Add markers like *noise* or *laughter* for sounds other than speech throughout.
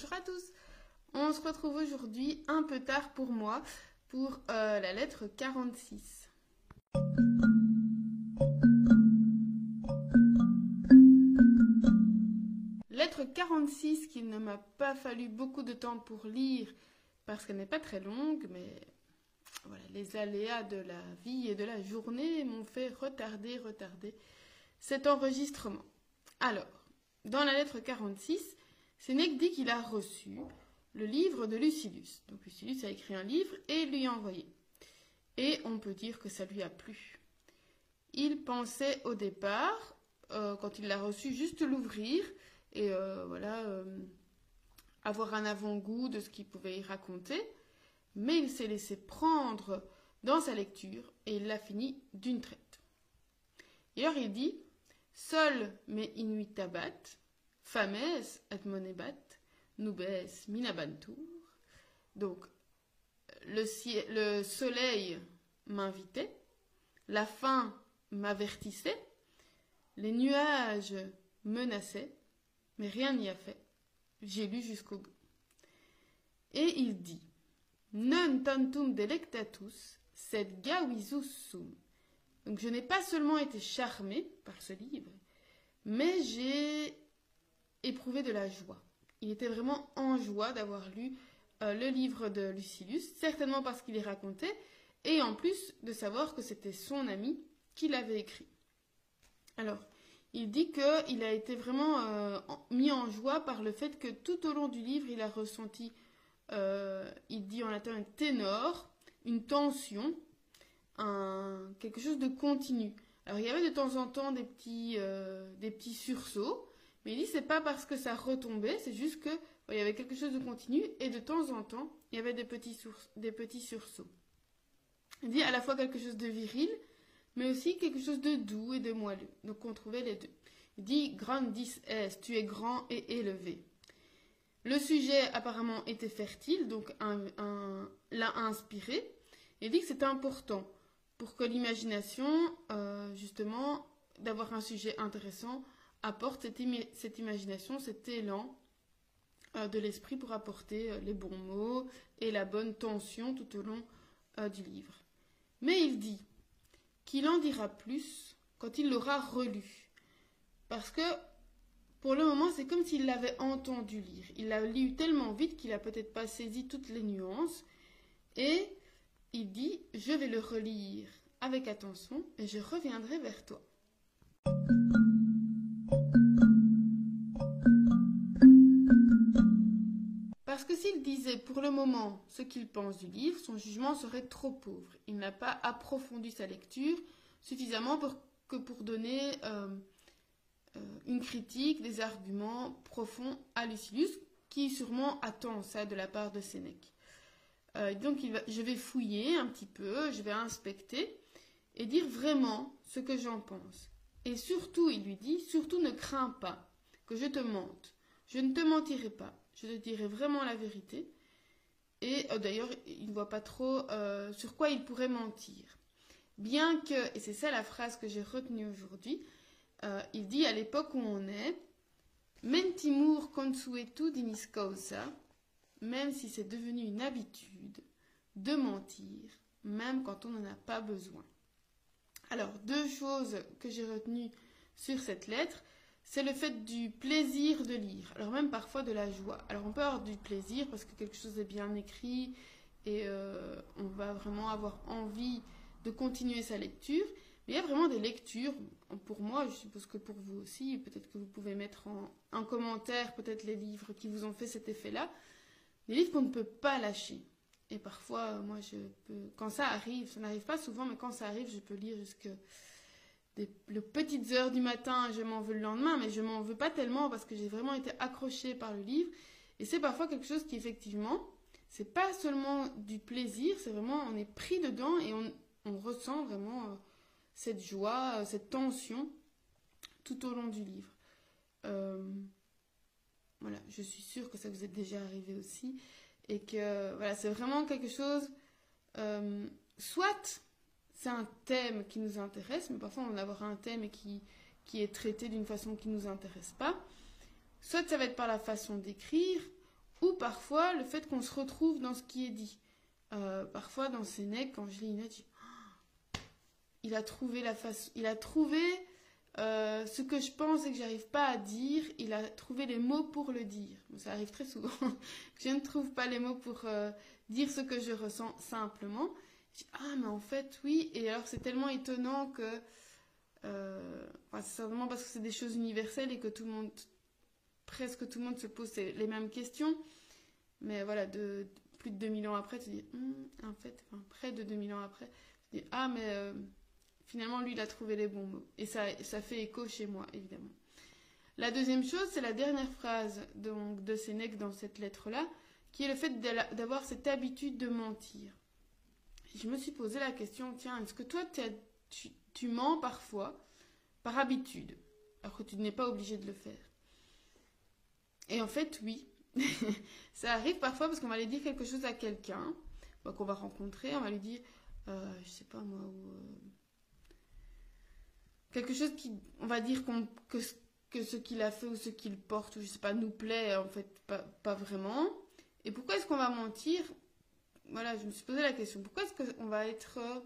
Bonjour à tous. On se retrouve aujourd'hui un peu tard pour moi pour euh, la lettre 46. Lettre 46 qu'il ne m'a pas fallu beaucoup de temps pour lire parce qu'elle n'est pas très longue, mais voilà, les aléas de la vie et de la journée m'ont fait retarder, retarder cet enregistrement. Alors, dans la lettre 46, Sénèque dit qu'il a reçu le livre de Lucilius. Donc Lucilius a écrit un livre et lui a envoyé. Et on peut dire que ça lui a plu. Il pensait au départ, euh, quand il l'a reçu, juste l'ouvrir et euh, voilà, euh, avoir un avant-goût de ce qu'il pouvait y raconter. Mais il s'est laissé prendre dans sa lecture et il l'a fini d'une traite. Et il dit Sol me inuitabat, fames et monebat, nubes minabantur. Donc, le, le soleil m'invitait, la faim m'avertissait, les nuages menaçaient, mais rien n'y a fait. J'ai lu jusqu'au bout. Et il dit Non tantum delectatus, sed gavisus sum. Donc je n'ai pas seulement été charmée par ce livre, mais j'ai éprouvé de la joie. Il était vraiment en joie d'avoir lu euh, le livre de Lucilius, certainement parce qu'il y racontait, et en plus de savoir que c'était son ami qui l'avait écrit. Alors, il dit qu'il a été vraiment euh, mis en joie par le fait que tout au long du livre, il a ressenti, euh, il dit en latin un ténor, une tension, quelque chose de continu. Alors il y avait de temps en temps des petits sursauts, il dit c'est pas parce que ça retombait, c'est juste que il y avait quelque chose de continu et de temps en temps il y avait des petits, sursauts. Il dit à la fois quelque chose de viril, mais aussi quelque chose de doux et de moelleux. Donc on trouvait les deux. Il dit grandis est, tu es grand et élevé. Le sujet apparemment était fertile, donc l'a inspiré. Il dit que c'est important pour que l'imagination, euh, justement, d'avoir un sujet intéressant, apporte cette, imagination, cet élan euh, de l'esprit pour apporter euh, les bons mots et la bonne tension tout au long euh, du livre. Mais il dit qu'il en dira plus quand il l'aura relu. Parce que pour le moment, c'est comme s'il l'avait entendu lire. Il l'a lu tellement vite qu'il a peut-être pas saisi toutes les nuances. Et il dit Je vais le relire avec attention et je reviendrai vers toi. Parce que s'il disait pour le moment ce qu'il pense du livre, son jugement serait trop pauvre. Il n'a pas approfondi sa lecture suffisamment pour que pour donner euh, euh, une critique, des arguments profonds à Lucilius, qui sûrement attend ça de la part de Sénèque. Euh, donc je vais fouiller un petit peu, je vais inspecter et dire vraiment ce que j'en pense. Et surtout, il lui dit, surtout ne crains pas que je te mente. Je ne te mentirai pas. Je te dirai vraiment la vérité. Et euh, d'ailleurs, il ne voit pas trop euh, sur quoi il pourrait mentir. Bien que, et c'est ça la phrase que j'ai retenue aujourd'hui, euh, il dit à l'époque où on est, Mentimur consuetu dinis causa, même si c'est devenu une habitude de mentir, même quand on n'en a pas besoin. Alors, deux choses que j'ai retenues sur cette lettre, c'est le fait du plaisir de lire, alors même parfois de la joie. Alors on peut avoir du plaisir parce que quelque chose est bien écrit et euh, on va vraiment avoir envie de continuer sa lecture. Mais il y a vraiment des lectures, pour moi, je suppose que pour vous aussi, peut-être que vous pouvez mettre en, en commentaire peut-être les livres qui vous ont fait cet effet-là, des livres qu'on ne peut pas lâcher. Et parfois, moi, je peux, quand ça arrive, ça n'arrive pas souvent, mais quand ça arrive, je peux lire jusque des, les petites heures du matin, je m'en veux le lendemain, mais je m'en veux pas tellement parce que j'ai vraiment été accrochée par le livre. Et c'est parfois quelque chose qui, effectivement, c'est pas seulement du plaisir, c'est vraiment, on est pris dedans et on, ressent vraiment euh, cette joie, euh, cette tension tout au long du livre. Euh, voilà, je suis sûre que ça vous est déjà arrivé aussi et que voilà, c'est vraiment quelque chose. Soit c'est un thème qui nous intéresse, mais parfois on va avoir un thème qui, qui est traité d'une façon qui ne nous intéresse pas. Soit ça va être par la façon d'écrire, ou parfois le fait qu'on se retrouve dans ce qui est dit. Euh, parfois dans Sénèque, quand je lis une je Oh, il a trouvé la façon, il a trouvé euh, ce que je pense et que j'arrive pas à dire, il a trouvé les mots pour le dire. Ça arrive très souvent. *laughs* je ne trouve pas les mots pour euh, dire ce que je ressens simplement. Ah, mais en fait, oui. Et alors, c'est tellement étonnant que. Euh, c'est certainement parce que c'est des choses universelles et que tout le monde, presque tout le monde se pose les mêmes questions. Mais voilà, de, plus de 2000 ans après, tu dis, Hum, en fait, près de 2000 ans après, tu dis, ah, mais euh, finalement, lui, il a trouvé les bons mots. Et ça, ça fait écho chez moi, évidemment. La deuxième chose, c'est la dernière phrase donc, de Sénèque dans cette lettre-là, qui est le fait d'avoir cette habitude de mentir. Je me suis posé la question, tiens, est-ce que toi, tu, mens parfois par habitude, alors que tu n'es pas obligé de le faire? Et en fait, oui. *laughs* ça arrive parfois parce qu'on va aller dire quelque chose à quelqu'un bah, qu'on va rencontrer, on va lui dire, euh, je sais pas moi, ou, euh, quelque chose qui, on va dire que, ce- que ce qu'il a fait ou ce qu'il porte, ou je sais pas, nous plaît en fait pas, pas vraiment. Et pourquoi est-ce qu'on va mentir? Voilà, je me suis posé la question. Pourquoi est-ce qu'on va être, euh,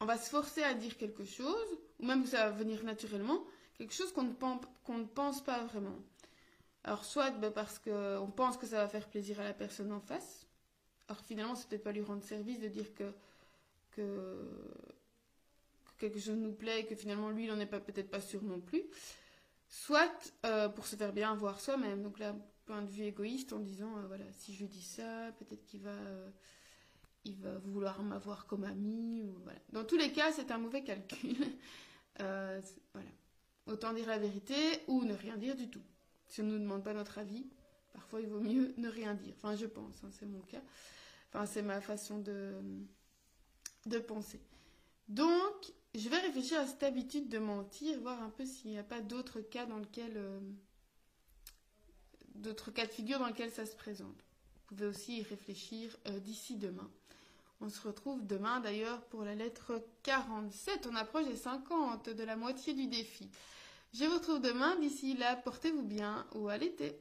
on va se forcer à dire quelque chose, ou même que ça va venir naturellement, quelque chose qu'on ne pense, pas vraiment. Alors soit ben, parce qu'on pense que ça va faire plaisir à la personne en face, alors finalement c'est peut-être pas lui rendre service de dire que, que, que quelque chose nous plaît et que finalement lui il n'en est peut-être pas sûr non plus. Soit euh, pour se faire bien voir soi-même, donc là point de vue égoïste en disant euh, voilà si je dis ça peut-être qu'il va euh, il va vouloir m'avoir comme ami voilà. Dans tous les cas c'est un mauvais calcul. *laughs* Euh, voilà. Autant dire la vérité ou ne rien dire du tout. Si on ne nous demande pas notre avis, parfois il vaut mieux ne rien dire. Enfin, je pense, hein, c'est mon cas. Enfin, c'est ma façon de, de penser. Donc, je vais réfléchir à cette habitude de mentir, voir un peu s'il n'y a pas d'autres cas dans lesquels. D'autres cas de figure dans lesquels ça se présente. Vous pouvez aussi y réfléchir euh, d'ici demain. On se retrouve demain d'ailleurs pour la lettre 47. On approche des 50, de la moitié du défi. Je vous retrouve demain. D'ici là, portez-vous bien ou à l'été.